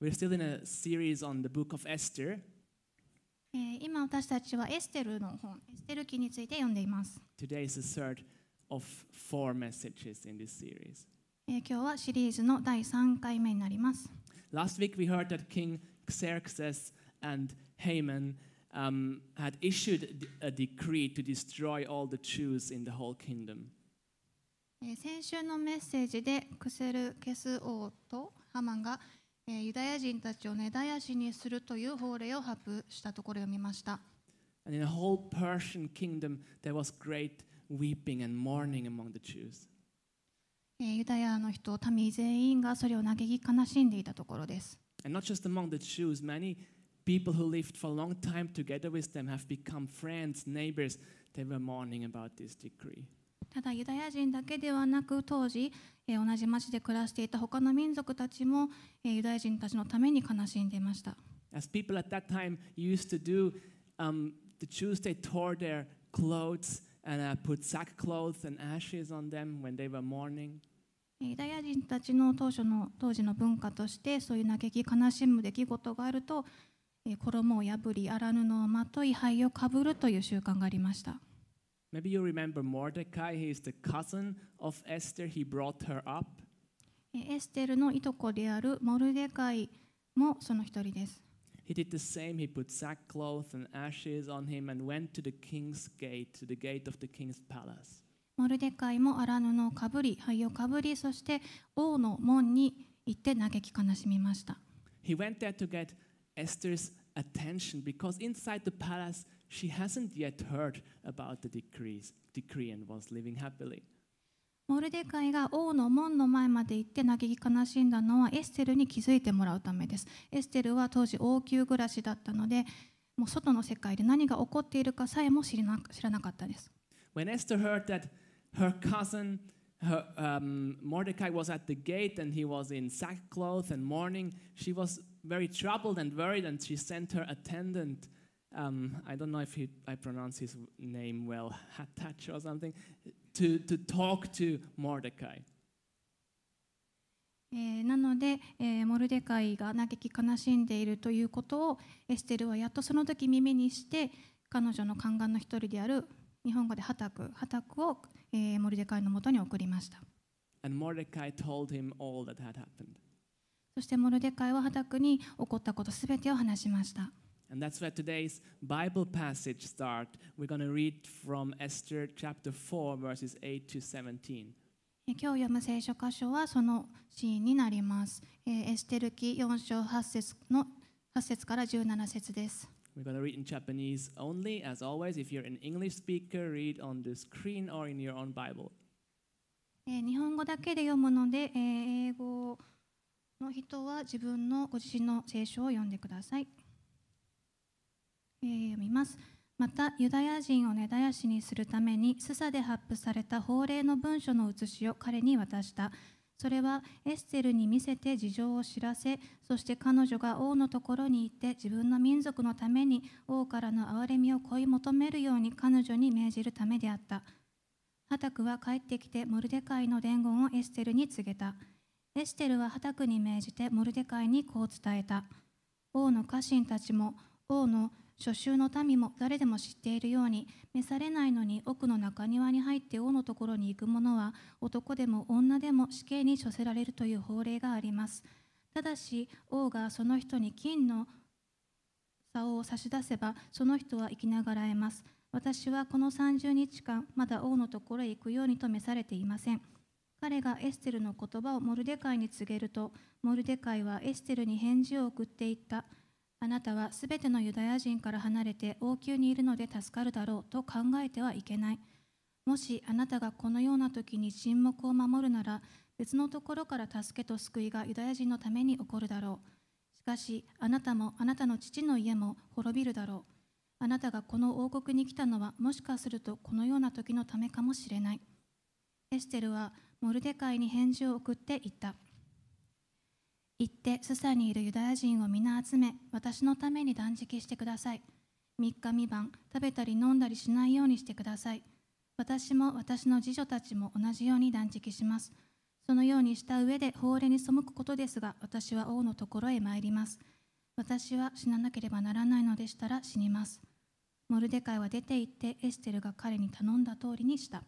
We're still in a series on the book of Esther. 今私たちはエステルの本、エステル記について読んでいます。Today is the third of four messages in this series. 今日はシリーズの第3回目になります。Last week we heard that King Xerxes and Haman um, had issued a decree to destroy all the Jews in the whole kingdom. 先週のメッセージでクセルケス王とハマンがユダヤ人たちを根絶やしにするという法令を発布したところを読みました。And in the whole Persian kingdom, there was great weeping and mourning among the Jews. えーユダヤの人、民全員がそれを嘆き悲しんでいたところです。And not just among the Jews, many people who lived for a long time together with them have become friends, neighbors. They were mourning about this decree. ただユダヤ人だけではなく当時、えー同じ町で暮らしていた他の民族たちも、えーユダヤ人たちのために悲しんでいました。As people at that time used to do, um, the Jews they tore their clothes and uh, put sackcloth and ashes on them when they were mourning. えーユダヤ人たちの当初の当時の文化としてそういう嘆き悲しむ出来事があると、えー衣を破り荒布をまとい灰をかぶるという習慣がありました。Maybe you remember Mordecai. He is the cousin of Esther. He brought her up. えーエステルのいとこであるモルデカイもその一人です。 He did the same. He put sackcloth and ashes on him and went to the king's gate, to the gate of the king's palace. モルデカイも荒布をかぶり灰をかぶりそして王の門に行って嘆き悲しみました。 He went there to get Esther's attention because inside the palace she hasn't yet heard about the decrees, decree and was living happily. モルデカイが王の門の前まで行って嘆き悲しんだのはエステルに気づいてもらうためです。エステルは当時王宮暮らしだったので、もう外の世界で何が起こっているかさえも知らな知らなかったです。 When Esther heard that her cousin her, um, Mordecai was at the gate and he was in sackcloth and mourning, she was very troubled and worried, and she sent her attendant. Um, I don't know if he, I pronounce his name well, Hattach or something, to, to talk to Mordecai. えーなので、えーモルデカイが嘆き悲しんでいるということをエステルはやっとその時耳にして彼女の宦官の一人である日本語でハタクハタクを、えーモルデカイのもとに送りました And Mordecai told him all that had happened. そしてモルデカイはハタクに起こったことすべてを話しました And that's where today's Bible passage start. We're going to read from Esther chapter 4 verses 8 to 17. えー今日読む聖書箇所はそのシーンになります、えーエステル記4章8節の8節から17節です We're going to read in Japanese only. As always, if you're an English speaker, read on the screen or in your own Bible. えー日本語だけで読むので、えー英語の人は自分のご自身の聖書を読んでください。えー読みます。また、ユダヤ人を根絶やしにするために、スサで発布された法令の文書の写しを彼に渡した。それはエステルに見せて事情を知らせ、そして彼女が王のところに行って自分の民族のために王からの憐れみを恋求めるように彼女に命じるためであった。ハタクは帰ってきてモルデカイの伝言をエステルに告げた。エステルはハタクに命じてモルデカイにこう伝えた。王の家臣たちも王の諸衆の民も誰でも知っているように召されないのに奥の中庭に入って王のところに行く者は男でも女でも死刑に処せられるという法令があります。ただし王がその人に金の竿を差し出せばその人は生きながらえます。私はこの30日間まだ王のところへ行くようにと召されていません。彼がエステルの言葉をモルデカイに告げると、モルデカイはエステルに返事を送っていった。あなたはすべてのユダヤ人から離れて王宮にいるので助かるだろうと考えてはいけない。もしあなたがこのような時に沈黙を守るなら、別のところから助けと救いがユダヤ人のために起こるだろう。しかし、あなたもあなたの父の家も滅びるだろう。あなたがこの王国に来たのはもしかするとこのような時のためかもしれない。エステルはモルデカイに返事を送って言った。行ってスサにいるユダヤ人を皆集め、私のために断食してください。3日3晩食べたり飲んだりしないようにしてください。私も私の次女たちも同じように断食します。そのようにした上で法令に背くことですが、私は王のところへ参ります。私は死ななければならないのでしたら死にます。モルデカイは出て行ってエステルが彼に頼んだ通りにした。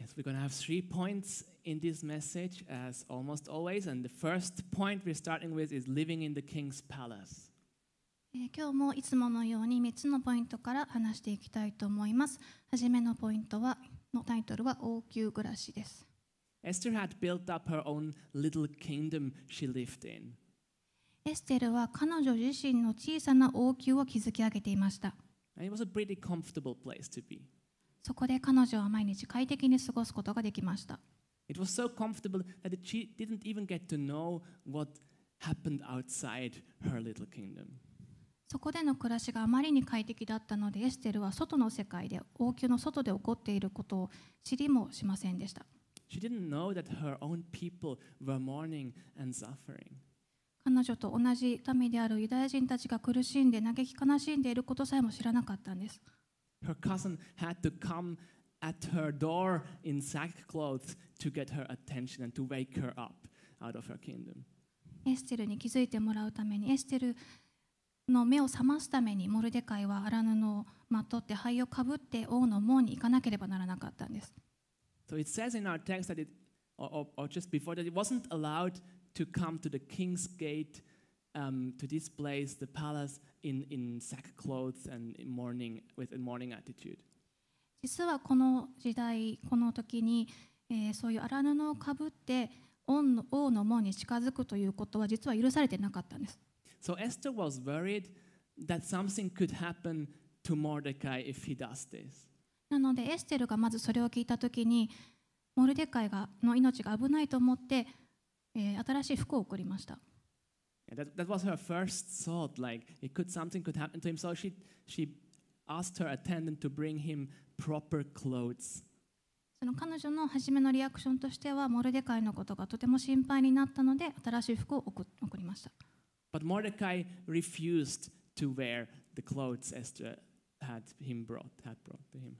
Yes, we're going to have three points in this message, as almost always. And the first point we're starting with is living in the king's palace. えー今日もいつものように3つのポイントから話していきたいと思います。はじめのポイントはのタイトルは王宮暮らしです。Esther had built up her own little kingdom she lived in. エステルは彼女自身の小さな王宮を築き上げていました。And it was a pretty comfortable place to be. そこで彼女は毎日快適に過ごすことができました。It was so comfortable that she didn't even get to know what happened outside her little kingdom. そこでの暮らしがあまりに快適だったのでエステルは外の世界で王宮の外で起こっていることを知りもしませんでした。She didn't know that her own people were mourning and suffering. 彼女と同じ民であるユダヤ人たちが苦しんで嘆き悲しんでいることさえも知らなかったんです。Her cousin had to come at her door in sackcloth to get her attention and to wake her up out of her kingdom. エステルに気づいてもらうためにエステルの目を覚ますためにモルデカイは荒布をまとって灰をかぶって王の門に行かなければならなかったんです。 So it says in our text that it, or, or, or just before that, it wasn't allowed to come to the king's gate, 実はこの時代、この時に、そういう荒布をかぶって王の,王の門に近づくということは実は許されてなかったんです。なのでエステルがまずそれを聞いた時にモルデカイがの命が危ないと思って、新しい服を送りました。And that, that was her first thought, like it could something could happen to him. So she she asked her attendant to bring him proper clothes. その彼女の初めのリアクションとしてはモルデカイのことがとても心配になったので新しい服を送送りました。But Mordecai refused to wear the clothes Esther had him brought had brought to him.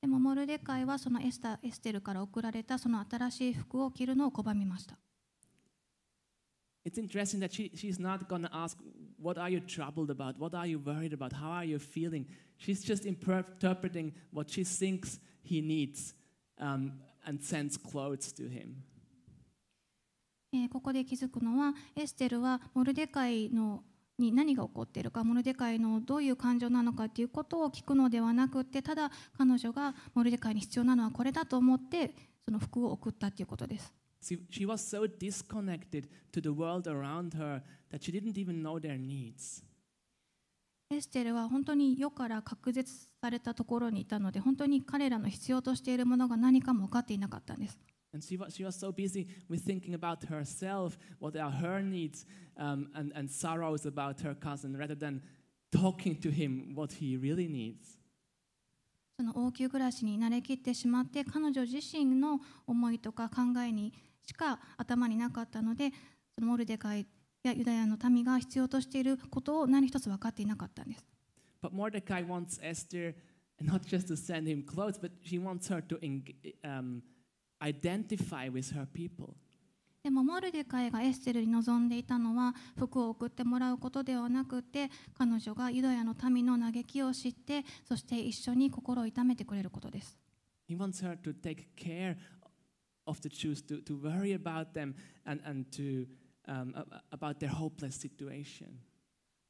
でもモルデカイはそのエスタエステルから送られたその新しい服を着るのを拒みました。It's interesting that she, she's not going to ask, What are you troubled about? What are you worried about? How are you feeling? She's just imper- interpreting what she thinks he needs um, and sends clothes to him. えーここで気づくのはエステルはモルデカイのに何が起こっているかモルデカイのどういう感情なのかということを聞くのではなくてただ彼女がモルデカイに必要なのはこれだと思ってその服を送ったということです。See, she was so disconnected to the world around エステルは本当に世から隔絶されたところにいたので本当に彼らの必要としているものが何かも分かっていなかったんです。その応急暮らしに慣れきってしまって彼女自身の思いとか考えにしか頭になかったのでそのモルデカイやユダヤの民が必要としていることを何一つ分かっていなかったんです。But Mordecai wants Esther not just to send him clothes, but she wants her to um, identify with her people. でもモルデカイがエステルに望んでいたのは服を送ってもらうことではなくて彼女がユダヤの民の嘆きを知ってそして一緒に心を痛めてくれることです。He wants her to take care of the Jews, to, to worry about them and, and to, um, a- a- about their hopeless situation.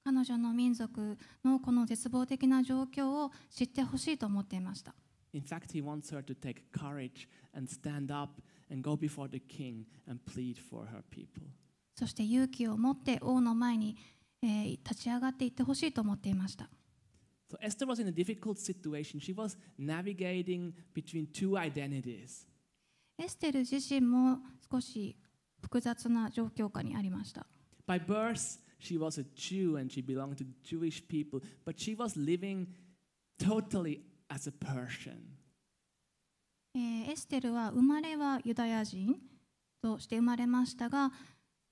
彼女の民族のこの絶望的な状況を知ってほしいと思っていました。 In fact, he wants her to take courage and stand up and go before the king and plead for her people. そして勇気を持って王の前に、えー立ち上がっていってほしいと思っていました。 So Esther was in a difficult situation. She was navigating between two identities. エステル自身も少し複雑な状況下にありました。By birth, she was a Jew and she belonged to Jewish people, but she was living totally as a Persian. えーエステルは生まれはユダヤ人として生まれましたが、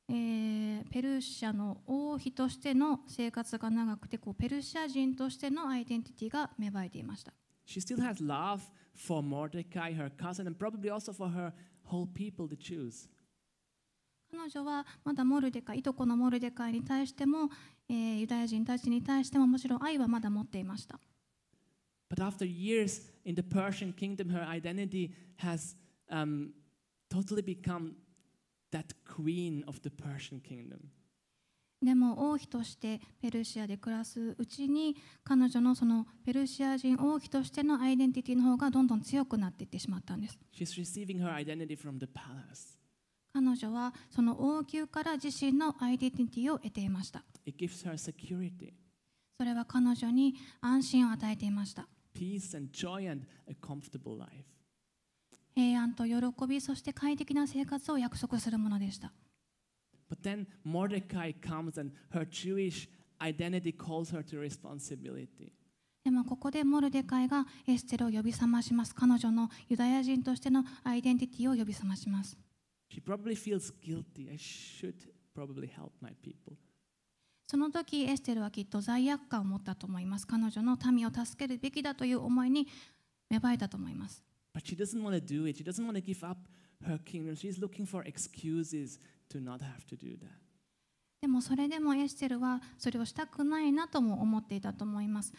えーペルシャの王妃としての生活が長くてこうペルシャ人としてのアイデンティティが芽生えていました。She still has love for Mordecai, her cousin, and probably also for her whole people to choose. 彼女はまだモルデカイいとこのモルデカイに対しても、えーユダヤ人たちに対してももちろん愛はまだ持っていました But after years in the Persian kingdom, her identity has um, totally become that queen of the Persian kingdom. でも王妃としてペルシアで暮らすうちに彼女のそのペルシア人王妃としてのアイデンティティの方がどんどん強くなっていってしまったんです。She's receiving her identity from the palace. 彼女はその王宮から自身のアイデンティティを得ていました。It gives her security, それは彼女に安心を与えていました。Peace, and joy, and a comfortable life. 平安と喜びそして快適な生活を約束するものでした But then Mordecai comes, and her Jewish identity calls her to responsibility. でもここでモルデカイがエステルを呼び覚まします彼女のユダヤ人としてのアイデンティティを呼び覚まします She probably feels guilty. I should probably help my people. その時エステルはきっと罪悪感を持ったと思います彼女の民を助けるべきだという思いに芽生えたと思います But she doesn't want to do it. She doesn't want to give up her kingdom. She's looking for excuses to not have to do that. でもそれでもエステルはそれをしたくないなとも思っていたと思います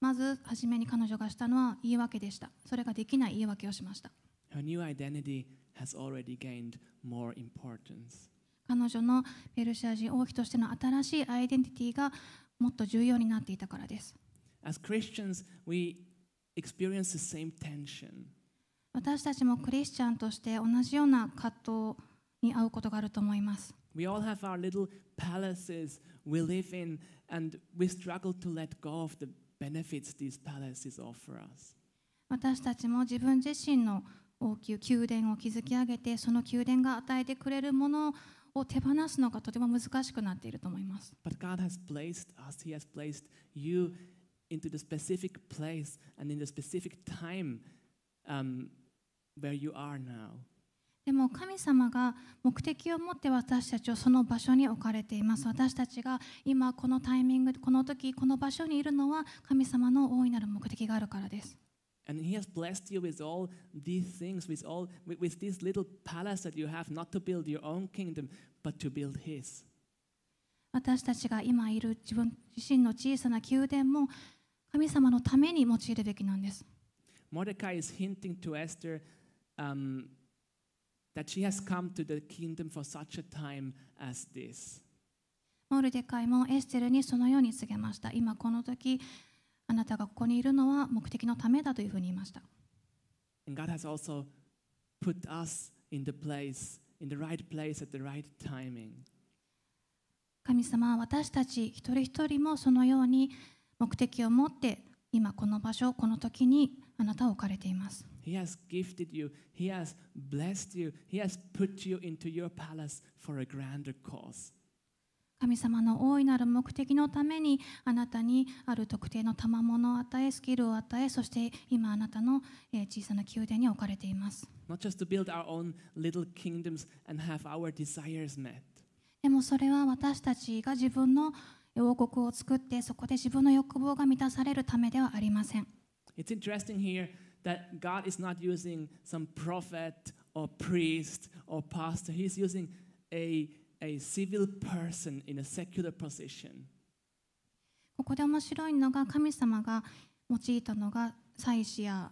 まず初めに彼女がしたのは言い訳でしたそれができない言い訳をしました Her new identity has already gained more importance. 彼女のペルシア人王妃としての新しいアイデンティティがもっと重要になっていたからです As Christians, we experience the same tension. 私たちもクリスチャンとして同じような葛藤に遭うことがあると思います We all have our little palaces we live in, and we struggle to let go of the benefits these palaces offer us. 私たちも自分自身の王宮宮殿を築き上げてその宮殿が与えてくれるものを手放すのがとても難しくなっていると思います。But God has placed us, He has placed you into the specific place and in the specific time um, where you are now. でも神様が目的を持って私たちをその場所に置かれています。私たちが今このタイミング、この時、この場所にいるのは神様の大いなる目的があるからです。And He has blessed you with all these things, with all with, with this little palace that you have, not to build your own kingdom, but to build His. 私たちが今いる自分自身の小さな宮殿も神様のために用いるべきなんです。Mordecai is hinting to Esther um, that she has come to the kingdom for such a time as this. モルデカイもエステルにそのように告げました。今この時、あなたがここにいるのは目的のためだというふうに言いました。And God has also put us in the place, in the right place at the right timing. 神様は私たち一人一人もそのように目的を持って今この場所、この時にあなたを置かれています。He has gifted you. He has blessed you. He has put you into your palace for a grander cause. 神様の大いなる目的のためにあなたにある特定の賜物を与えスキルを与えそして今あなたの小さな宮殿に置かれています。でもそれは私たちが自分の王国を作ってそこで自分の欲望が満たされるためではありません。That God is not using some prophet or priest or pastor. He's using a, a civil person in a secular position. ここで面白いのが神様が用いたのが祭司や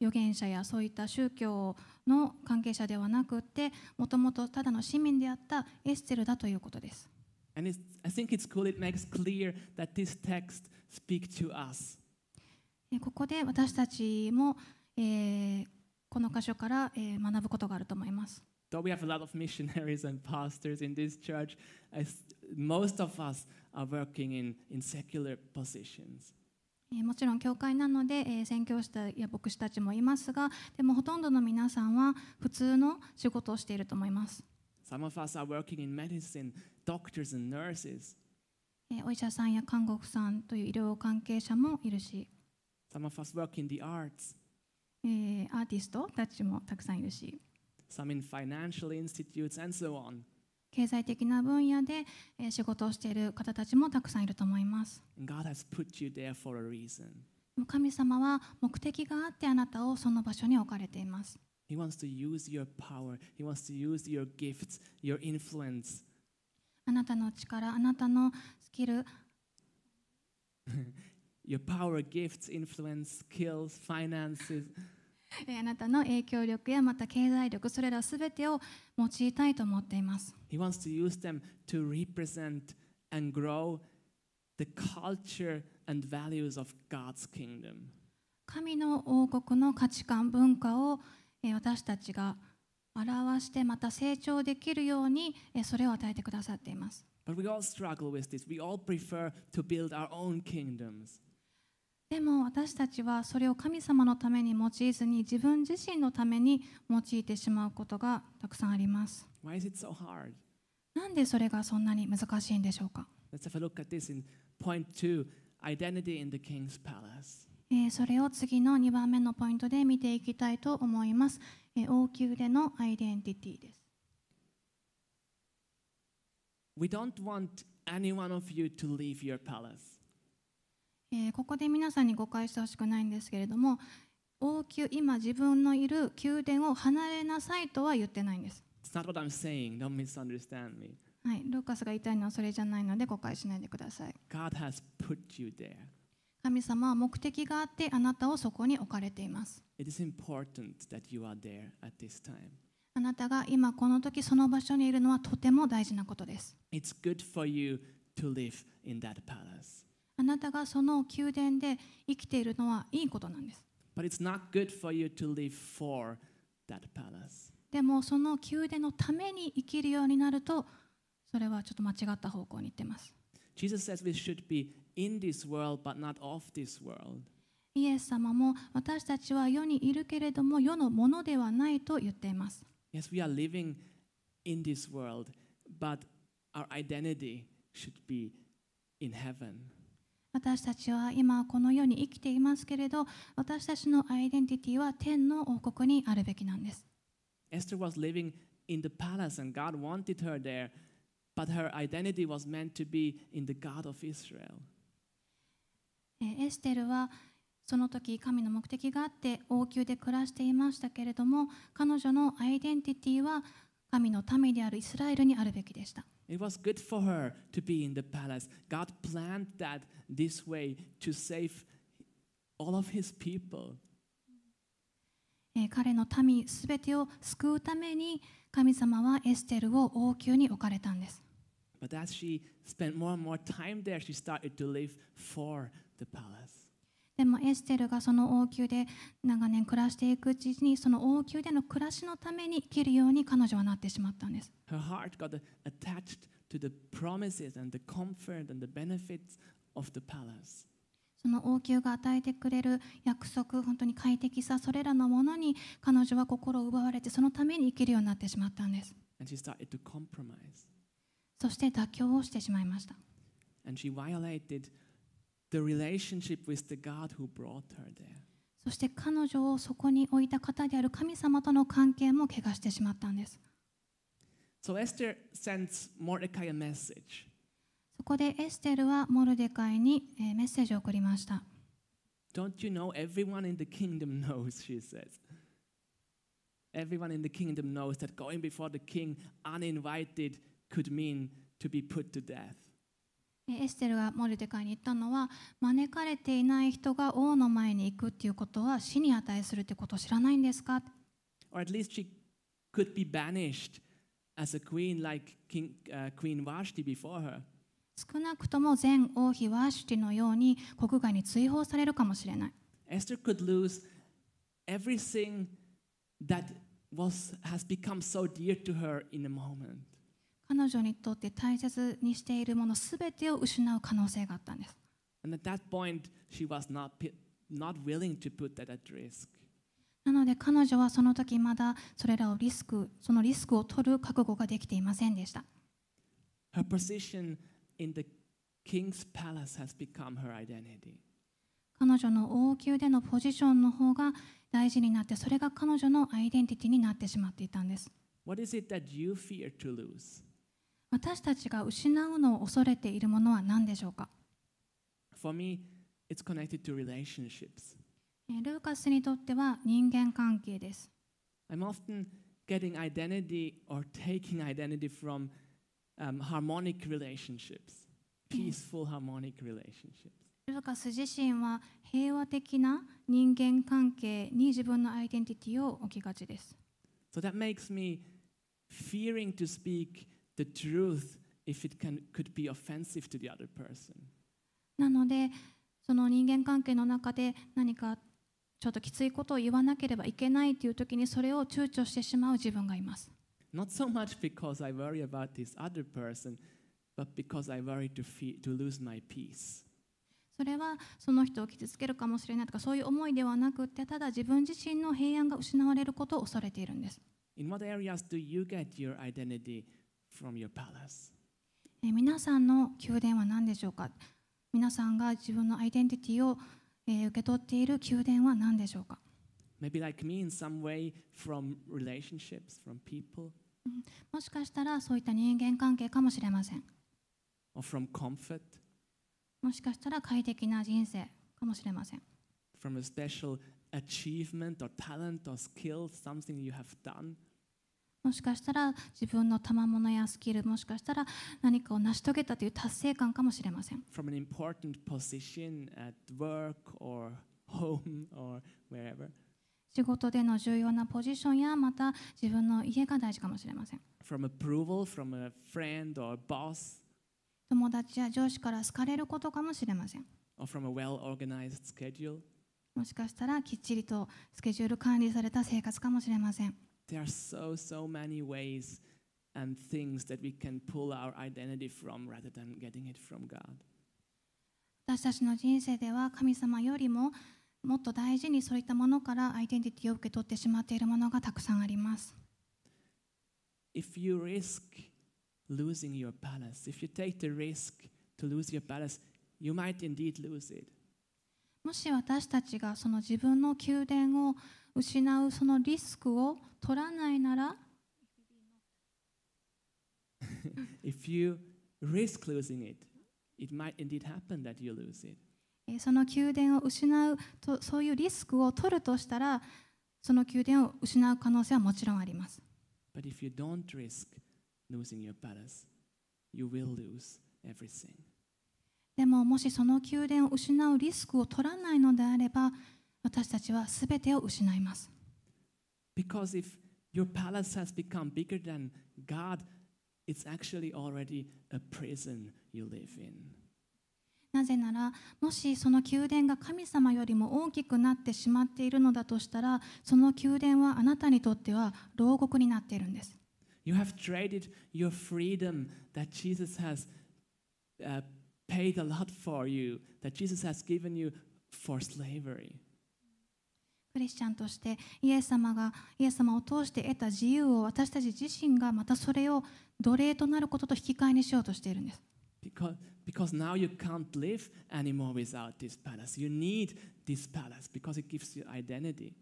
預言者やそういった宗教の関係者ではなくってもともとただの市民であったエステルだということです。And it's, I think it's cool, it makes clear that this text speaks to us. えここで私たちも、えーこの箇所から、えー学ぶことがあると思います。Though we have a lot of missionaries and pastors in this church, I s most of us are working in, in secular positions. えーもちろん教会なので、えー宣教師や牧師たちもいますがでもほとんどの皆さんは普通の仕事をしていると思います、Some of us are working in medicine, doctors and nurses. えーお医者さんや看護婦さんという医療関係者もいるし、Some of us work in the arts, えーアーティストたちもたくさんいるし some in financial institutes, and so on. 経済的な分野で、えー仕事をしている方たちもたくさんいると思います And God has put you there for a reason. 神様は目的があってあなたをその場所に置かれています。He wants to use your power, He wants to use your gifts, your influence, あなたの力、あなたのスキル、your power, gifts, influence, skills, finances. あなたの影響力やまた経済力、それらすべてを用いたいと思っています。He wants to use them to represent and grow the culture and values of God's kingdom. 神の王国の価値観、文化を私たちが表してまた成長できるようにそれを与えてくださっています。But we all struggle with this. We all prefer to build our own kingdoms. でも私たちはそれを神様のために用いずに自分自身のために用いてしまうことがたくさんあります。Why is it so hard? なんでそれがそんなに難しいんでしょうか、Let's have a look at this in point two identity in the king's palace. えーそれを次の2番目のポイントで見ていきたいと思います。えー王宮でのアイデンティティです。We don't want any one of you to leave your palace. えーここで皆さんに誤解してほしくないんですけれども王宮今自分のいる宮殿を離れなさいとは言ってないんです、It's not what I'm saying. Don't misunderstand me. はい、ルーカスが言いたいのはそれじゃないので誤解しないでください God has put you there. 神様は目的があってあなたをそこに置かれています It is important that you are there at this time. あなたが今この時その場所にいるのはとても大事なことです It's good for you to live in that palace. あなたがその宮殿で生きているのはいいことなんです But it's not good for you to live for that palace. でもその宮殿のために生きるようになるとそれはちょっと間違った方向に行ってます Jesus says we should be in this world but not of this world. イエス様も私たちは世にいるけれども世のものではないと言っています。Yes, we are living in this world, but our identity should be in heaven. 私たちは今この世に生きていますけれど私たちのアイデンティティは天の王国にあるべきなんです。Esther was living in the palace and God wanted her there, but her identity was meant to be in the God of Israel. えーエステルはその時神の目的があって王宮で暮らしていましたけれども彼女のアイデンティティは神の民であるイスラエルにあるべきでした。It was good for her to be in the palace. God planned that this way to save all of his people. えー彼の民すべてを救うために神様はエステルを王宮に置かれたんです。 But as she spent more and more time there, she started to live for the palace. でもエステルがその王宮で長年暮らしていくうちにその王宮での暮らしのために生きるように彼女はなってしまったんです。Her heart got attached to the promises and the comfort and the benefits of the palace. その王宮が与えてくれる約束、本当に快適さ、それらのものに彼女は心を奪われてそのために生きるようになってしまったんです。And she started to compromise. そして妥協をしてしまいました。And she violated the relationship with the God who brought her there. そして彼女をそこに置いた方である神様との関係も怪我してしまったんです。 So Esther sends Mordecai a message. そこでエステルはモルデカイにえーメッセージを送りました。 Don't you know everyone in the kingdom knows, she says. Everyone in the kingdom knows that going before the king uninvited could mean to be put to death. えーエステルがモルデカイに言ったのは招かれていない人が王の前に行くっていうことは死に値するってことを知らないんですか Or at least she could be banished as a queen like king, uh, Queen Vashti before her. 少なくとも前王妃ワシュティのように国外に追放されるかもしれない Esther could lose everything that was, has become so dear to her in a moment. 彼女にとって大切にしているもの全てを失う可能性があったんです。なので彼女はその時まだそれらをリスクそのリスクを取る覚悟ができていませんでした彼女の王宮でのポジションの方が大事になってそれが彼女のアイデンティティになってしまっていたんです。私たちが失うのを恐れているものは何でしょうか For me, it's connected to relationships. えールーカスにとっては人間関係です。I'm often getting identity or taking identity from um, harmonic relationships, peaceful harmonic relationships. ルーカス自身は平和的な人間関係に自分のアイデンティティを置きがちです。So that makes me fearing to speak the truth if it can, could be offensive to the other person. なのでその人間関係の中で何かちょっときついことを言わなければいけないという時にそれを躊躇してしまう自分がいます。Not so much because I worry about this other person, but because I worry to, fe- to lose my peace. それはその人を傷つけるかもしれないとかそういう思いではなくってただ自分自身の平安が失われることを恐れているんです。In what areas do you get your identity from your palace? えー皆さんの宮殿は何でしょうか皆さんが自分のアイデンティティを、えー受け取っている宮殿は何でしょうか Maybe like me in some way from relationships, from people, もしかしたらそういった人間関係かもしれません。or from comfort, もしかしたら快適な人生かもしれません。from a special achievement or talent or skill, something you have done. もしかしたら自分の賜物やスキルもしかしたら何かを成し遂げたという達成感かもしれません。From an important position at work or home or wherever, 仕事での重要なポジションやまた自分の家が大事かもしれません。From approval from a friend or boss, 友達や上司から好かれることかもしれません。Or from a well organized schedule. もしかしたらきっちりとスケジュール管理された生活かもしれません There are so, so many ways and things that we can pull our identity from rather than getting it from God. 私たちの人生では神様よりももっと大事にそういったものからアイデンティティを受け取ってしまっているものがたくさんあります If you risk losing your palace, if you take the risk to lose your palace, you might indeed lose it. もし私たちがその自分の宮殿を 失うそのリスクを取らないなら If you risk losing it, it might indeed happen that you lose it. えーその宮殿を失うとそういうリスクを取るとしたらその宮殿を失う可能性はもちろんあります But if you don't risk losing your palace, you will lose everything. でももしその宮殿を失うリスクを取らないのであれば私たちは全てを失います Because if your palace has become bigger than God, it's actually already a prison you live in. なぜならもしその宮殿が神様よりも大きくなってしまっているのだとしたらその宮殿はあなたにとっては牢獄になっているんです You have traded your freedom that Jesus has uh, paid a lot for you, that Jesus has given you for slavery. クリスチャンとしてイエス様がイエス様を通して得た自由を私たち自身がまたそれを奴隷となることと引き換えにしようとしているんです Because, because now you can't live anymore without this palace. You need this palace because it gives you identity.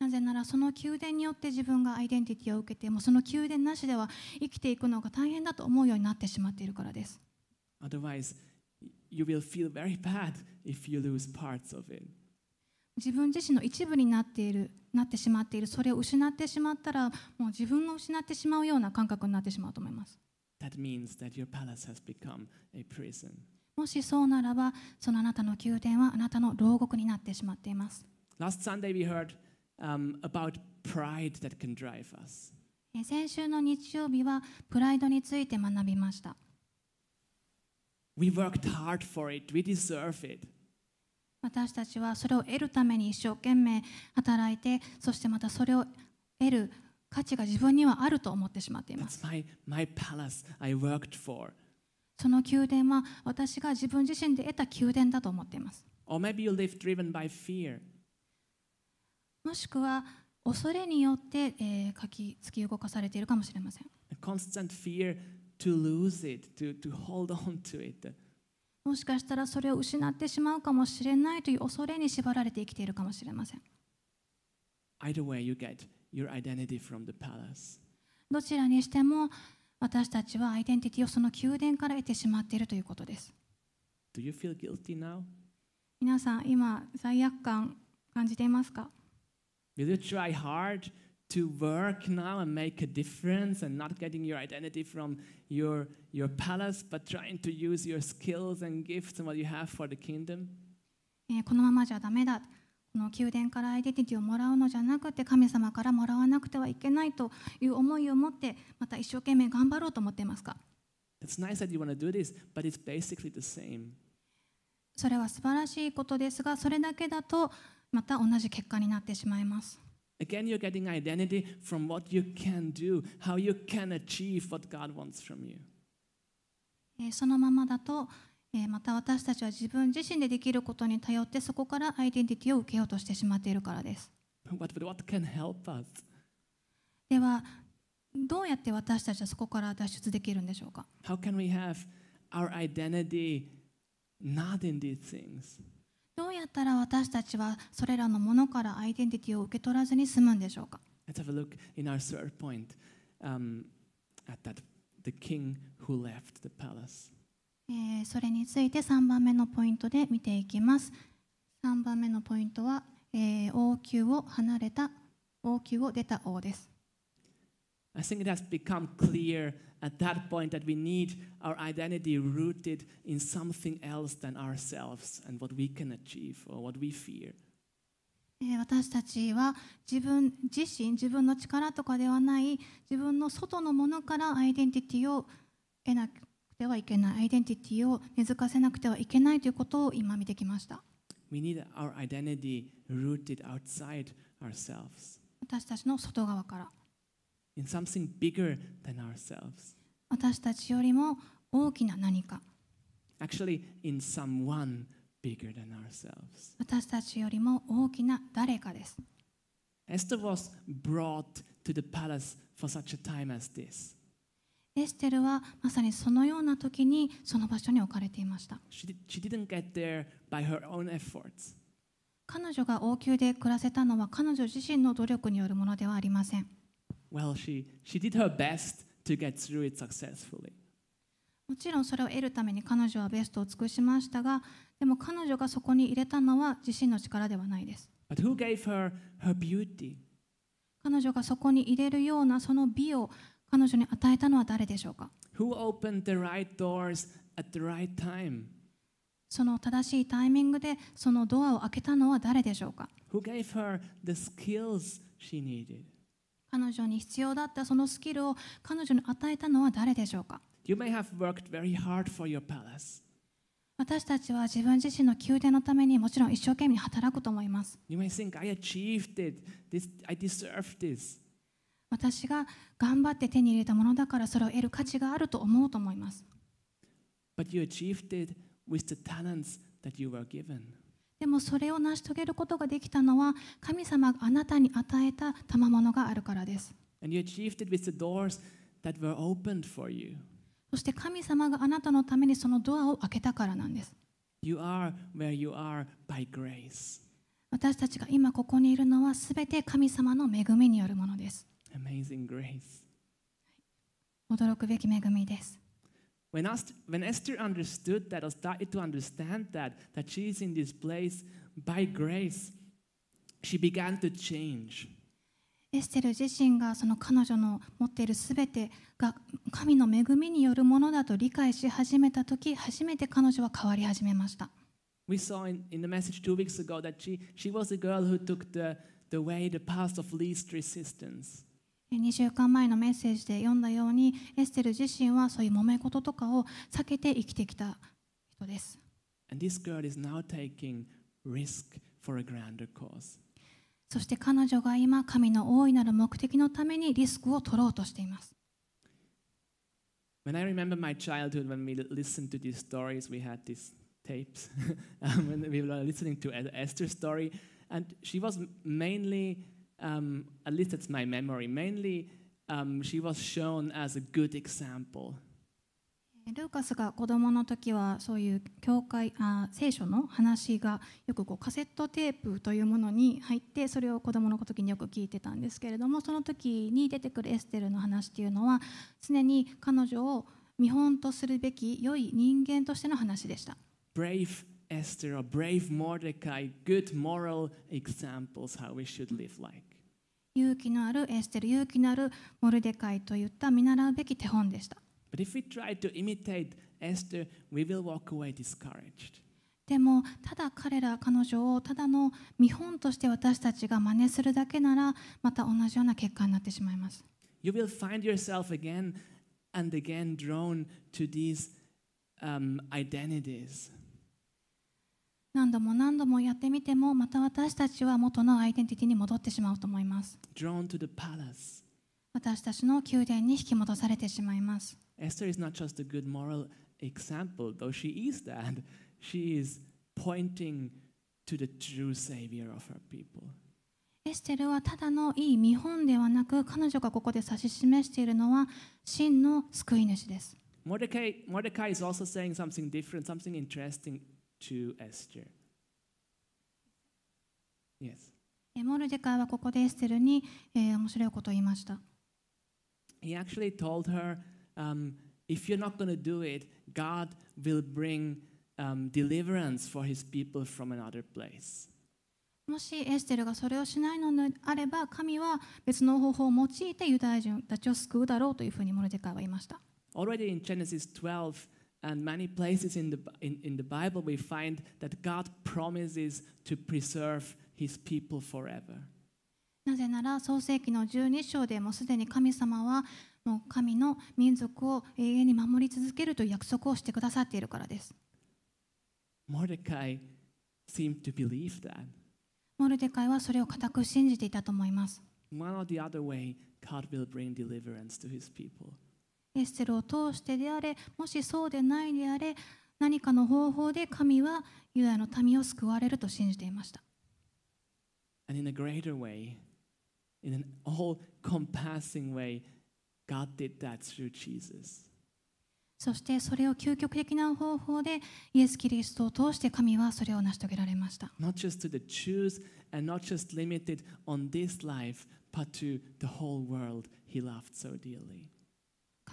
なぜならその宮殿によって自分がアイデンティティを受けてもうその宮殿なしでは生きていくのが大変だと思うようになってしまっているからです Otherwise, you will feel very bad if you lose parts of it. 自分自身の一部になっているなってしまっているそれを失ってしまったらもう自分を失ってしまうような感覚になってしまうと思います That means that your palace has become a prison. もしそうならばそのあなたの宮殿はあなたの牢獄になってしまっています Last Sunday, we heard um, about pride that can drive us. えー先週の日曜日はプライドについて学びました We worked hard for it, we deserve it. 私たちはそれを得るために一生懸命働いてそしてまたそれを得る価値が自分にはあると思ってしまっています my, my palace I worked for. その宮殿は私が自分自身で得た宮殿だと思っています Or maybe you live driven by fear. もしくは恐れによって、えー、書き突き動かされているかもしれません A constant fear to lose it, to, to hold on to it. もしかしたらそれを失ってしまうかもしれないという恐れに縛られて生きているかもしれません Either way, you get your identity from the palace. どちらにしても私たちはアイデンティティをその宮殿から得てしまっているということです Do you feel guilty now? 皆さん今罪悪感感じていますか？Will you try hard to work now and make a difference and not getting your identity from your, your palace, but trying to use your skills and gifts and what you have for the kingdom? えーこのままじゃダメだこの宮殿からアイデンティティをもらうのじゃなくて神様からもらわなくてはいけないという思いを持ってまた一生懸命頑張ろうと思っていますか It's nice that you want to do this, but it's basically the same. それは素晴らしいことですがそれだけだとまた同じ結果になってしまいます Again, you're getting identity from what you can do, how you can achieve what God wants from you. えーそのままだと、えーまた私たちは自分自身でできることに頼ってそこからアイデンティティを受けようとしてしまっているからです but what can help us? ではどうやって私たちはそこから脱出できるんでしょうか How can we have our identity not in these things? どうやったら私たちはそれらのものからアイデンティティを受け取らずに済むんでしょうか？Let's have a look in our third point um, at that the king who left the palace. えーそれについて3番目のポイントで見ていきます。3番目のポイントは、えー王宮を離れた王宮を出た王です。I think it has become clear at that point that we need our identity rooted in something else than ourselves and what we can achieve or what we fear. えー私たちは自分自身自分の力とかではない自分の外のものからアイデンティティを得なくてはいけないアイデンティティを根付かせなくてはいけないということを今見てきました We need our identity rooted outside ourselves, 私たちの外側から in something bigger than ourselves. 私たちよりも大きな何か Actually, in someone bigger than ourselves. 私たちよりも大きな誰かです Esther was brought to the palace for such a time as this. エステルはまさにそのような時にその場所に置かれていました She, she didn't get there by her own efforts. 彼女が王宮で暮らせたのは彼女自身の努力によるものではありませんもちろんそれを得るために彼女はベストを尽くしましたが、でも彼女がそこに入れたのは自身の力ではないです。Her, her 彼女がそこに入れるようなその美を彼女に与えたのは誰でしょうか、その正しいタイミングでそのドアを開けたのは誰でしょうか？彼女に必要だったそのスキルを彼女に与えたのは誰でしょうか You may have worked very hard for your palace. 私たちは自分自身の宮殿のためにもちろん一生懸命働くと思います。You may think, I achieved it. This, I deserve this. 私が頑張って手に入れたものだからそれを得る価値があると思うと思います。But you achieved it with the talents that you were given. でもそれを成し遂げることができたのは神様があなたに与えた賜物があるからです。そして神様があなたのためにそのドアを開けたからなんです。You are where you are by grace. 私たちが今ここにいるのはすべて神様の恵みによるものです。Amazing grace. 驚くべき恵みです。When, Ast- when Esther understood that or started to understand that, that she is in this place by grace, she began to change. エステル自身がその彼女の持っているすべてが神の恵みによるものだと理解し始めた時初めて彼女は変わり始めました We saw in, in the message two weeks ago that she, she was a girl who took the, the way, the path of least resistance. 2週間前のメッセージで読んだようにエステル自身はそういう揉め事とかを避けて生きてきた人です.そして彼女が今神の大いなる目的のためにリスクを取ろうとしています When I remember my childhood, when we listened to these stories, we had these tapes um, when we were listening to E- Esther's story, and she was mainly, um, at least that's my memory, mainly um, she was shown as a good example. ルーカスが子供の時はそういう教会あ聖書の話がよくこうカセットテープというものに入ってそれを子供の時によく聞いてたんですけれどもその時に出てくるエステルの話っていうのは常に彼女を見本とするべき良い人間としての話でした Brave Esther or brave Mordecai good moral examples how we should live like. 勇気のあるエステル勇気のあるモルデカイといった見習うべき手本でした But if we try to imitate Esther, we will walk away discouraged. でもただ彼ら彼女をただの見本として私たちが真似するだけならまた同じような結果になってしまいます You will find yourself again and again drawn to these um, identities. 何度も何度もやってみてもまた私たちは元のアイデンティティに戻ってしまうと思います.私たちの宮殿に引き戻されてしまいます Esther is not just a good moral example, though she is that. She is pointing to the true Savior of her people. エステルはただのいい見本ではなく彼女がここで指し示しているのは真の救い主です Mordecai, Mordecai is also saying something different, something interesting to Esther. Yes. えモルデカイはここでエステルに、えー面白いことを言いました He actually told her, um, if you're not going to do it, God will bring um, deliverance for his people from another place. もしエステルがそれをしないのであれば神は別の方法を用いてユダヤ人たちを救うだろうというふうにモルデカイは言いました Already in Genesis 12 and many places in the, in, in the Bible, we find that God promises to preserve his people forever. なぜなら創世記の12章でもうすでに神様はもう神の民族を永遠に守り続けるという約束をしてくださっているからです Mordecai seemed to believe that. モルデカイはそれを固く信じていたと思います One or the other way, God will bring deliverance to his people. エステルを通してであれもしそうでないであれ何かの方法で神はユダヤの民を救われると信じていました And in a greater way, in an all compassing way, God did that through Jesus. そしてそれを究極的な方法でイエス・キリストを通して神はそれを成し遂げられました Not just to the Jews and not just limited on this life, but to the whole world he loved so dearly.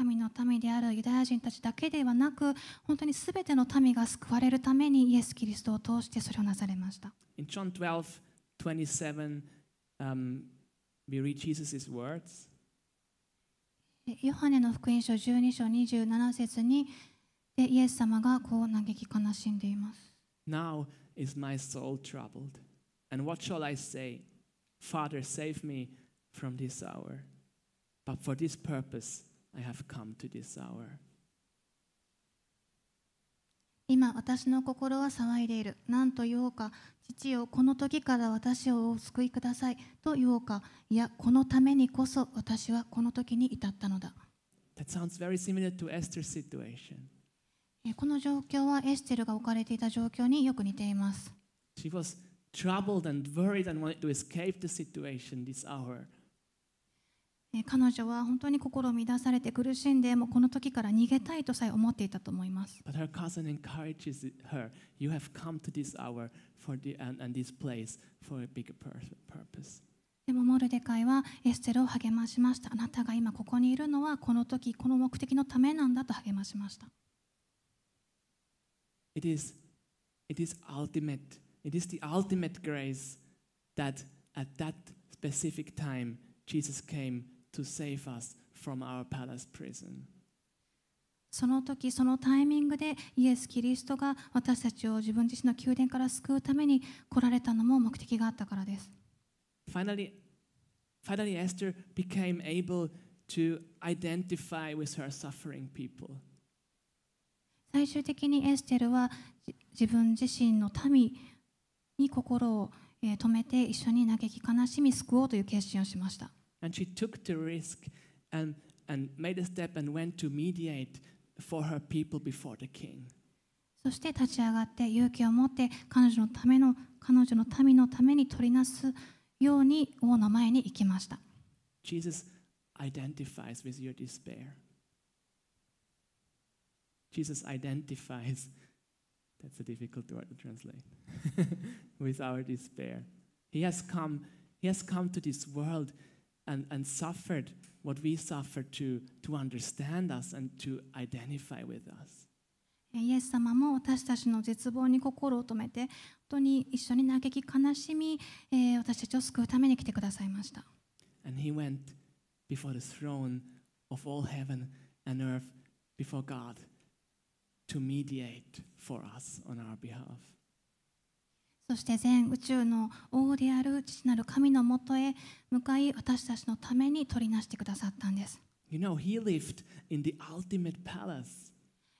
神の民であるユダヤ人たちだけではなく本当に全ての民が救われるためにイエス・キリストを通してそれをなされました In John 12, 27, um, we read Jesus' words. でヨハネの福音書12章27節にでイエス様がこう嘆き悲しんでいます Now is my soul troubled. And what shall I say? Father, save me from this hour. But for this purpose I have come to this hour. 今私の心は騒いでいる何と言おうか父よこの時から私をお救いくださいと言おうかいやこのためにこそ私はこの時に至ったのだ That sounds very similar to Esther's situation. えこの状況はエステルが置かれていた状況によく似ています She was troubled and worried and wanted to escape the situation this hour. 彼女は本当に心を乱されて苦しんでもうこの時から逃げたいとさえ思っていたと思います。でもモルデカイはエステルを励ましました。あなたが今ここにいるのはこの時この目的のためなんだと励ましました。It is ultimate, it is the ultimate grace that at that specific time Jesus came. To save us from our palace prison. その時そのタイミングでイエス・キリストが私たちを自分自身の宮殿から救うために来られたのも目的があったからです Finally, finally Esther became able to identify with her suffering people. 最終的にエステルはじ自分自身の民に心をえー止めて一緒に嘆き悲しみ救おうという決心をしました And she took the risk and, and made a step and went to mediate for her people before the king. そして立ち上がって勇気を持って彼女のための彼女の民のために取りなすように王の前に行きました Jesus identifies with your despair. Jesus identifies, that's a difficult word to translate, with our despair. He has come, he has come to this world and, and suffered what we suffer to, to understand us and to identify with us. えーイエス様も私たちの絶望に心を止めて本当に一緒に嘆き悲しみ、えー私たちを救うために来てくださいました And he went before the throne of all heaven and earth, before God, to mediate for us on our behalf. そして全宇宙の王である父なる神のもとへ向かい私たちのために取りなしてくださったんです You know, he lived in the ultimate palace.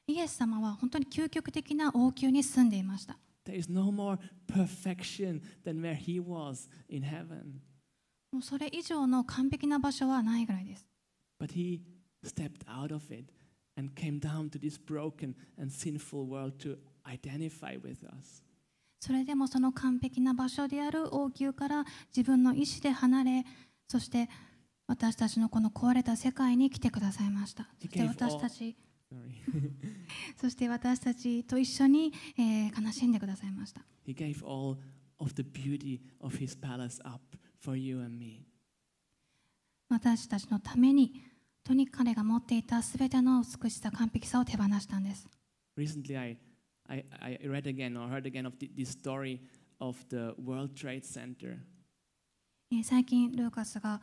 イエス様は本当に究極的な王宮に住んでいました There is no more perfection than where he was in heaven. もうそれ以上の完璧な場所はないぐらいです But he stepped out of it and came down to this broken and sinful world to identify with us. それでもその完璧な場所である王宮から自分の意思で離れそして私たちのこの壊れた世界に来てくださいましたそして私たち. そして私たちと一緒に、えー悲しんでくださいました he gave all of the beauty of his palace up for you and me. 私たちのために本当に彼が持っていたすべての美しさ完璧さを手放したんです Recently, I, I, I read again or heard again of the, this story of the World Trade Center. えー最近ルーカスが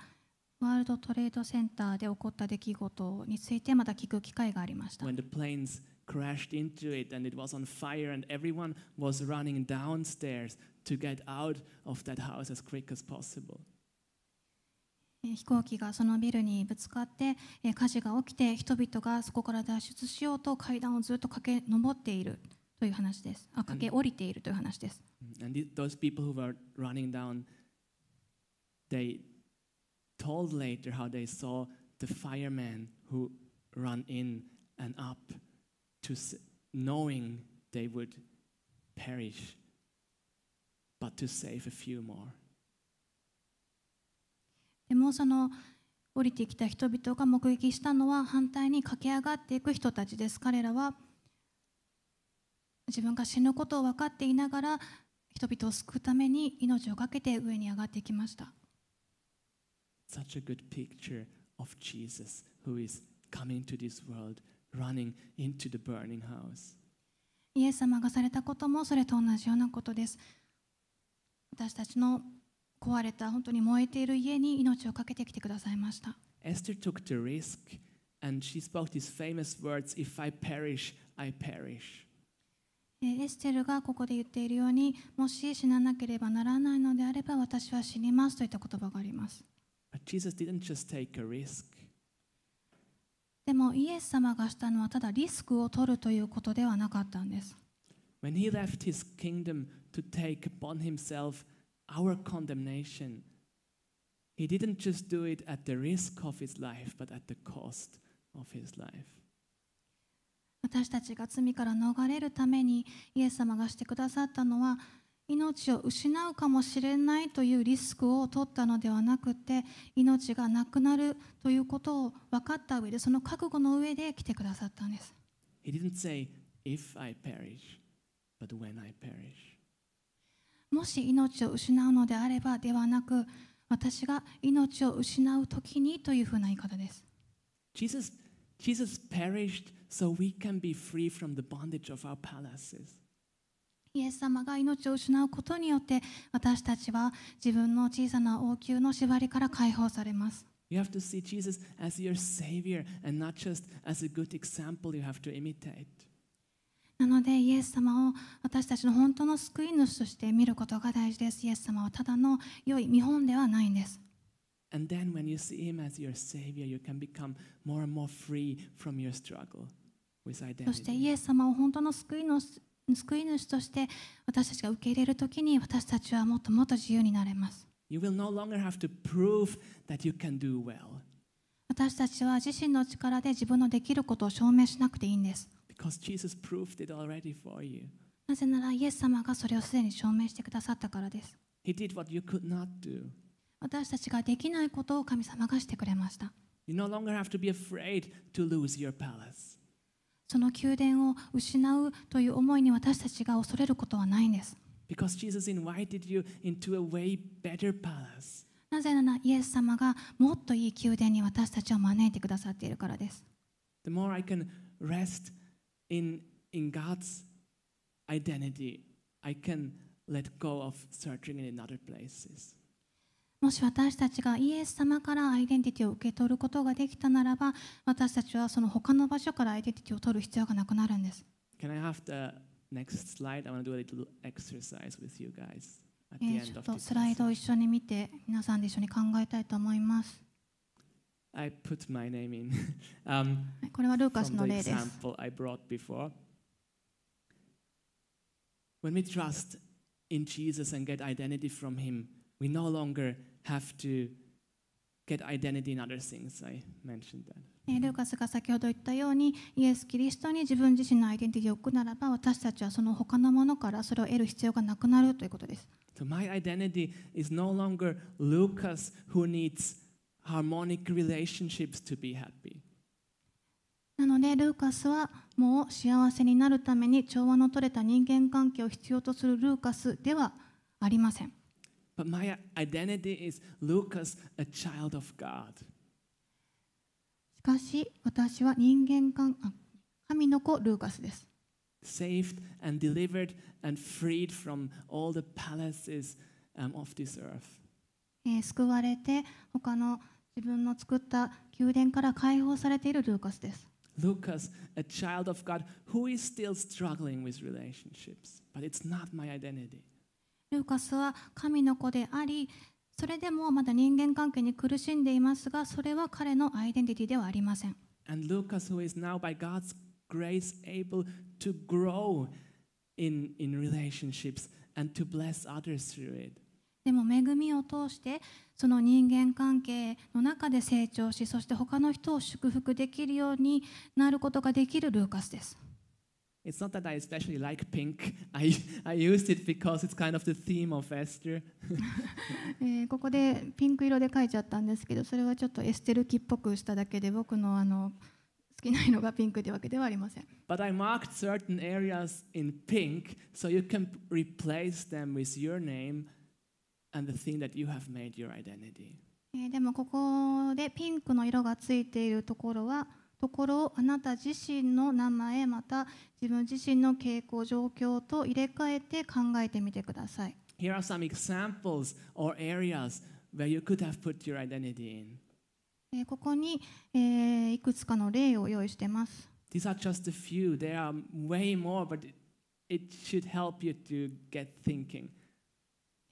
ワールドトレードセンターで起こった出来事についてまた聞く機会がありました when the planes crashed into it and it was on fire and everyone was running downstairs to get out of that house as quick as possible. えー飛行機がそのビルにぶつかってえー火事が起きて人々がそこから脱出しようと階段をずっと駆け上っているという話ですあ駆け下りているという話です And th- those people who were running down, they told later how they saw the firemen who run in and up to knowing they would perish, but to save a few more. でもその降りてきた人々が目撃したのは反対に駆け上がっていく人たちです彼らは自分が死ぬことを分かっていながら人々を救うために命を懸けて上に上がっていきました Such a good picture of Jesus who is coming to this world, running into the burning house. イエス様がされたこともそれと同じようなことです私たちの壊れた本当に燃えている家に命を懸けてきてくださいました Esther took the risk and she spoke these famous words If I perish, I perish. えーエステルがここで言っているようにもし死ななければならないのであれば私は死にますといった言葉があります But Jesus didn't just take a risk, でもイエス様がしたのはただリスクを取るということではなかったんです when he left his kingdom to take upon himself our condemnation, he didn't just do it at the risk of his life, but at the cost of his life. 私たちが罪から逃れるためにイエス様がしてくださったのは命を失うかもしれないというリスクを取ったのではなくて命がなくなるということを分かった上でその覚悟の上で来てくださったんです He didn't say, If I perish, but when I perish. もし命を失うのであればではなく私が命を失う時にというふうな言い方です Jesus, Jesus perished イエス様が命を失うことによって私たちは自分の小さな王宮の縛りから解放されます。なのでイエス様を私たちの本当の救い主として見ることが大事です。イエス様はただの良い見本ではないんです。And then when you see Him as your Savior, you can become more and more free from your struggle with そしてイ identity. エス様を本当の救い主救い主として私たちが受け入れるときに私たちはもっともっと自由になれます。You will no longer have to prove that you can do well 私たちは自身の力で自分のできることを証明しなくていいんです。because Jesus proved it already for you. なぜならイエス様がそれをすでに証明してくださったからです。He did what you could not do. 私たちができないことを神様がしてくれました。You no longer have to be afraid to lose your palace その宮殿を失うという思いに私たちが恐れることはないんです。because Jesus invited you into a way better palace. なぜならイエス様がもっといい宮殿に私たちを招いてくださっているからです。The more I can rest in in God's identity, I can let go of searching in other places. もし私たちがイエス様からアイデンティティを受け取ることができたならば私たちはその他の場所からアイデンティティを取る必要がなくなるんです Can I have the next slide? I want to do a little exercise with you guys ちょっとスライドを.一緒に見て皆さんで一緒に考えたいと思います、I put my name in. um, はいこれはルーカスの例です I brought before. When we trust in Jesus and get identity from Him, we no longer have to get identity in other things. I mentioned that. えールーカスが先ほど言ったようにイエス・キリストに自分自身のアイデンティティを置くならば私たちはその他のものからそれを得る必要がなくなるということです So my identity is no longer Lucas who needs harmonic relationships to be happy. なのでルーカスはもう幸せになるために調和の取れた人間関係を必要とするルーカスではありません But my identity is Lucas, a child of God. しかし私は人間関あ神の子ルーカスです saved and delivered and freed from all the palaces um, of this earth. えー救われて他の自分の作った宮殿から解放されているルーカスです Lucas, a child of God who is still struggling with relationships, but it's not my identity. ルーカスは神の子でありそれでもまだ人間関係に苦しんでいますがそれは彼のアイデンティティではありません And Lucas, who is now by God's grace able to grow in, in relationships and to bless others through it. でも恵みを通してその人間関係の中で成長しそして他の人を祝福できるようになることができるルーカスです It's not that I especially like pink. I, I used it because it's kind of the theme of Esther. えーここでピンク色で書いちゃったんですけどそれはちょっとエステル記っぽくしただけで僕のあの好きな色がピンクというわけではありません But I marked certain areas in pink so you can replace them with your name and the thing that you have made your identity. えーでもここでピンクの色がついているところはところをあなた自身の名前また自分自身の傾向状況と入れ替えて考えてみてください Here are some examples or areas where you could have put your identity in. えーここに、えーいくつかの例を用意してます These are just a few. There are way more, but it, it should help you to get thinking.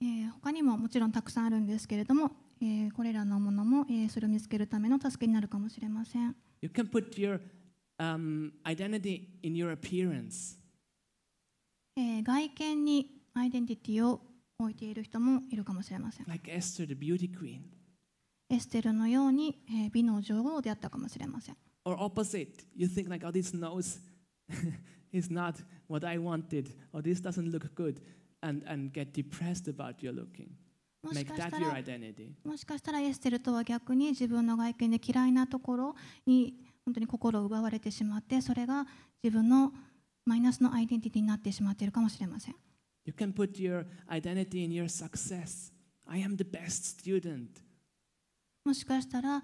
えー他にももちろんたくさんあるんですけれども、えーこれらのものも、えーそれを見つけるための助けになるかもしれません You can put your um, identity in your appearance. えー外見にアイデンティティを置いている人もいるかもしれません like Esther, the beauty queen. エステルのように、えー美の女王であったかもしれません Or opposite, you think like, oh, this nose is not what I wanted, or this doesn't look good, and, and get depressed about your looking. もしかしたら.もしかしたらエステルとは逆に自分の外見で嫌いなところに本当に心を奪われてしまってそれが自分のマイナスのアイデンティティになってしまっているかもしれません You can put your identity in your success. I am the best student. もしかしたら、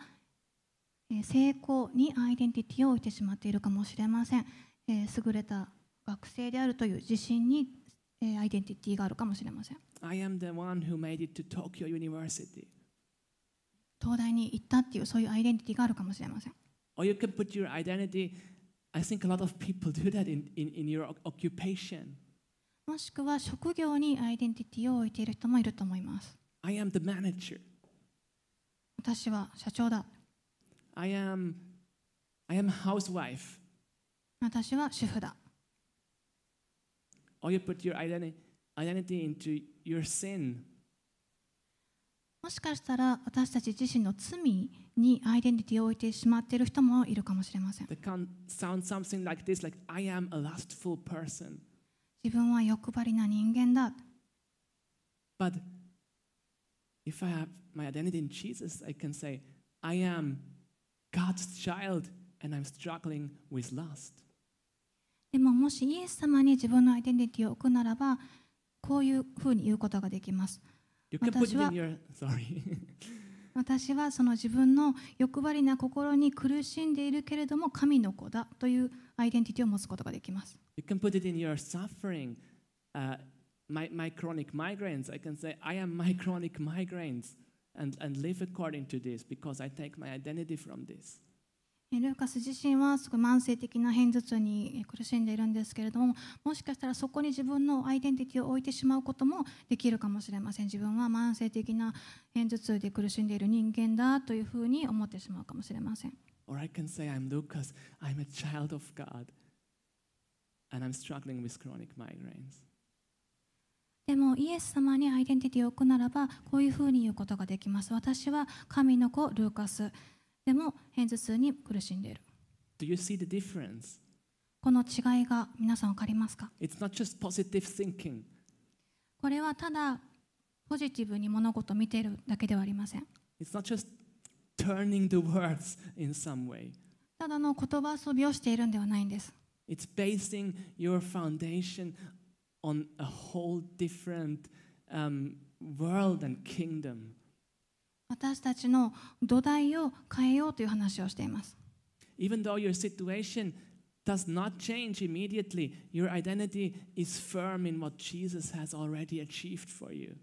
えー成功にアイデンティティを置いてしまっているかもしれません、えー優れた学生であるという自信に、えーアイデンティティがあるかもしれません I am the one who made it to Tokyo University. 東大に行ったっていうそういうアイデンティティがあるかもしれません Or you can put your identity, I think a lot of people do that in, in, in your oc- occupation. もしくは職業にアイデンティティを置いている人もいると思います I am the manager. 私は社長だ I am, I am housewife. 私は主婦だ Or you put your identity, identity into your sin. もしかしたら私たち自身の罪にアイデンティティを置いてしまっている人もいるかもしれません That can sound something like this like, I am a lustful person. 自分は欲張りな人間だ But if I have my identity in Jesus, I can say, I am God's child and I'm struggling with lust. でももしイエス様に自分のアイデンティティを置くならばこういうふうに言うことができます私は-.私はその自分の欲張りな心に苦しんでいるけれども神の子だというアイデンティティを持つことができます。You can put it in your suffering. Uh, my, my chronic migraines, I can say, I am my chronic migraines and, and live according to this because I take my identity from this. えールーカス自身はすごい慢性的な片頭痛にえー苦しんでいるんですけれどももしかしたらそこに自分のアイデンティティを置いてしまうこともできるかもしれません。自分は慢性的な片頭痛で苦しんでいる人間だというふうに思ってしまうかもしれません。Or I can say, I'm Lucas, I'm a child of God, and I'm struggling with chronic migraines. でもイエス様にアイデンティティを置くならばこういうふうに言うことができます。私は神の子ルーカスでも片頭痛に苦しんでいる Do you see the difference? この違いが皆さん分かりますか It's not just positive thinking, これはただポジティブに物事を見ているだけではありません it's not just turning the words in some way. ただの言葉遊びをしているんではないんです It's basing your foundation on a whole different um, world and kingdom. 私たちの土台を変えようという話をしています Even though your situation does not change immediately, your identity is firm in what Jesus has already achieved for you.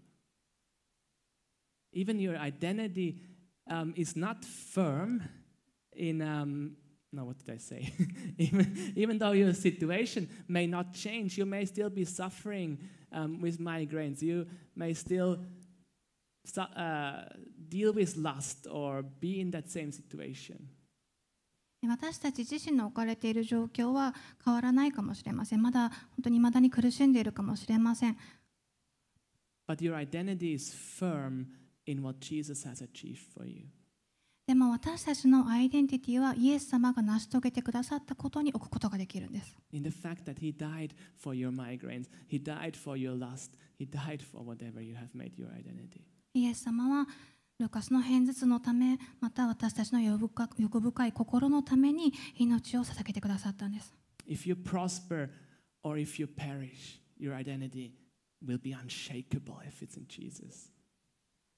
Even your identity um, is not firm in, um, no, what did I say? even, even though your situation may not change, you may still be suffering um, with migraines. You may still su- uh, deal with lust or be in that same situation. 私たち自身の置かれている状況は変わらないかもしれませんまだ本当に未だに苦しんでいるかもしれません But your identity is firm in what Jesus has achieved for you. でも私たちのアイデンティティはイエス様が成し遂げてくださったことに置くことができるんです In the fact that He died for your migraines, He died for your lust, He died for whatever you have made your identity. イエス様はルカスの片頭痛のためまた私たちの欲深欲深い心のために命を捧げてくださったんです If you prosper or if you perish, your identity will be unshakable if it's in Jesus.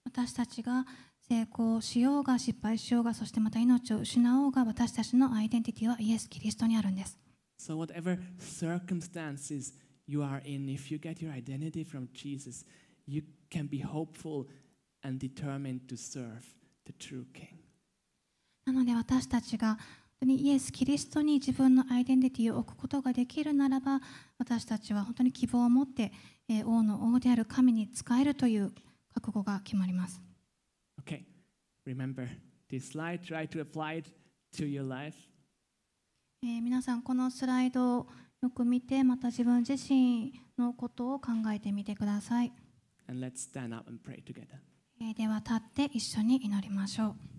私たちが成功しようが失敗しようがそしてまた命を失おうが私たちのアイデンティティはイエス・キリストにあるんです So, whatever circumstances you are in, if you get your identity from Jesus, you can be hopeful and determined to serve the true King. なので私たちがイエス・キリストに自分のアイデンティティを置くことができるならば私たちは本当に希望を持って、えー王の王である神に仕えるという覚悟が決まります。Okay, remember this slide, try to apply it to your life. えー皆さんこのスライドをよく見てまた自分自身のことを考えてみてください。And let's stand up and pray together. では立って一緒に祈りましょう。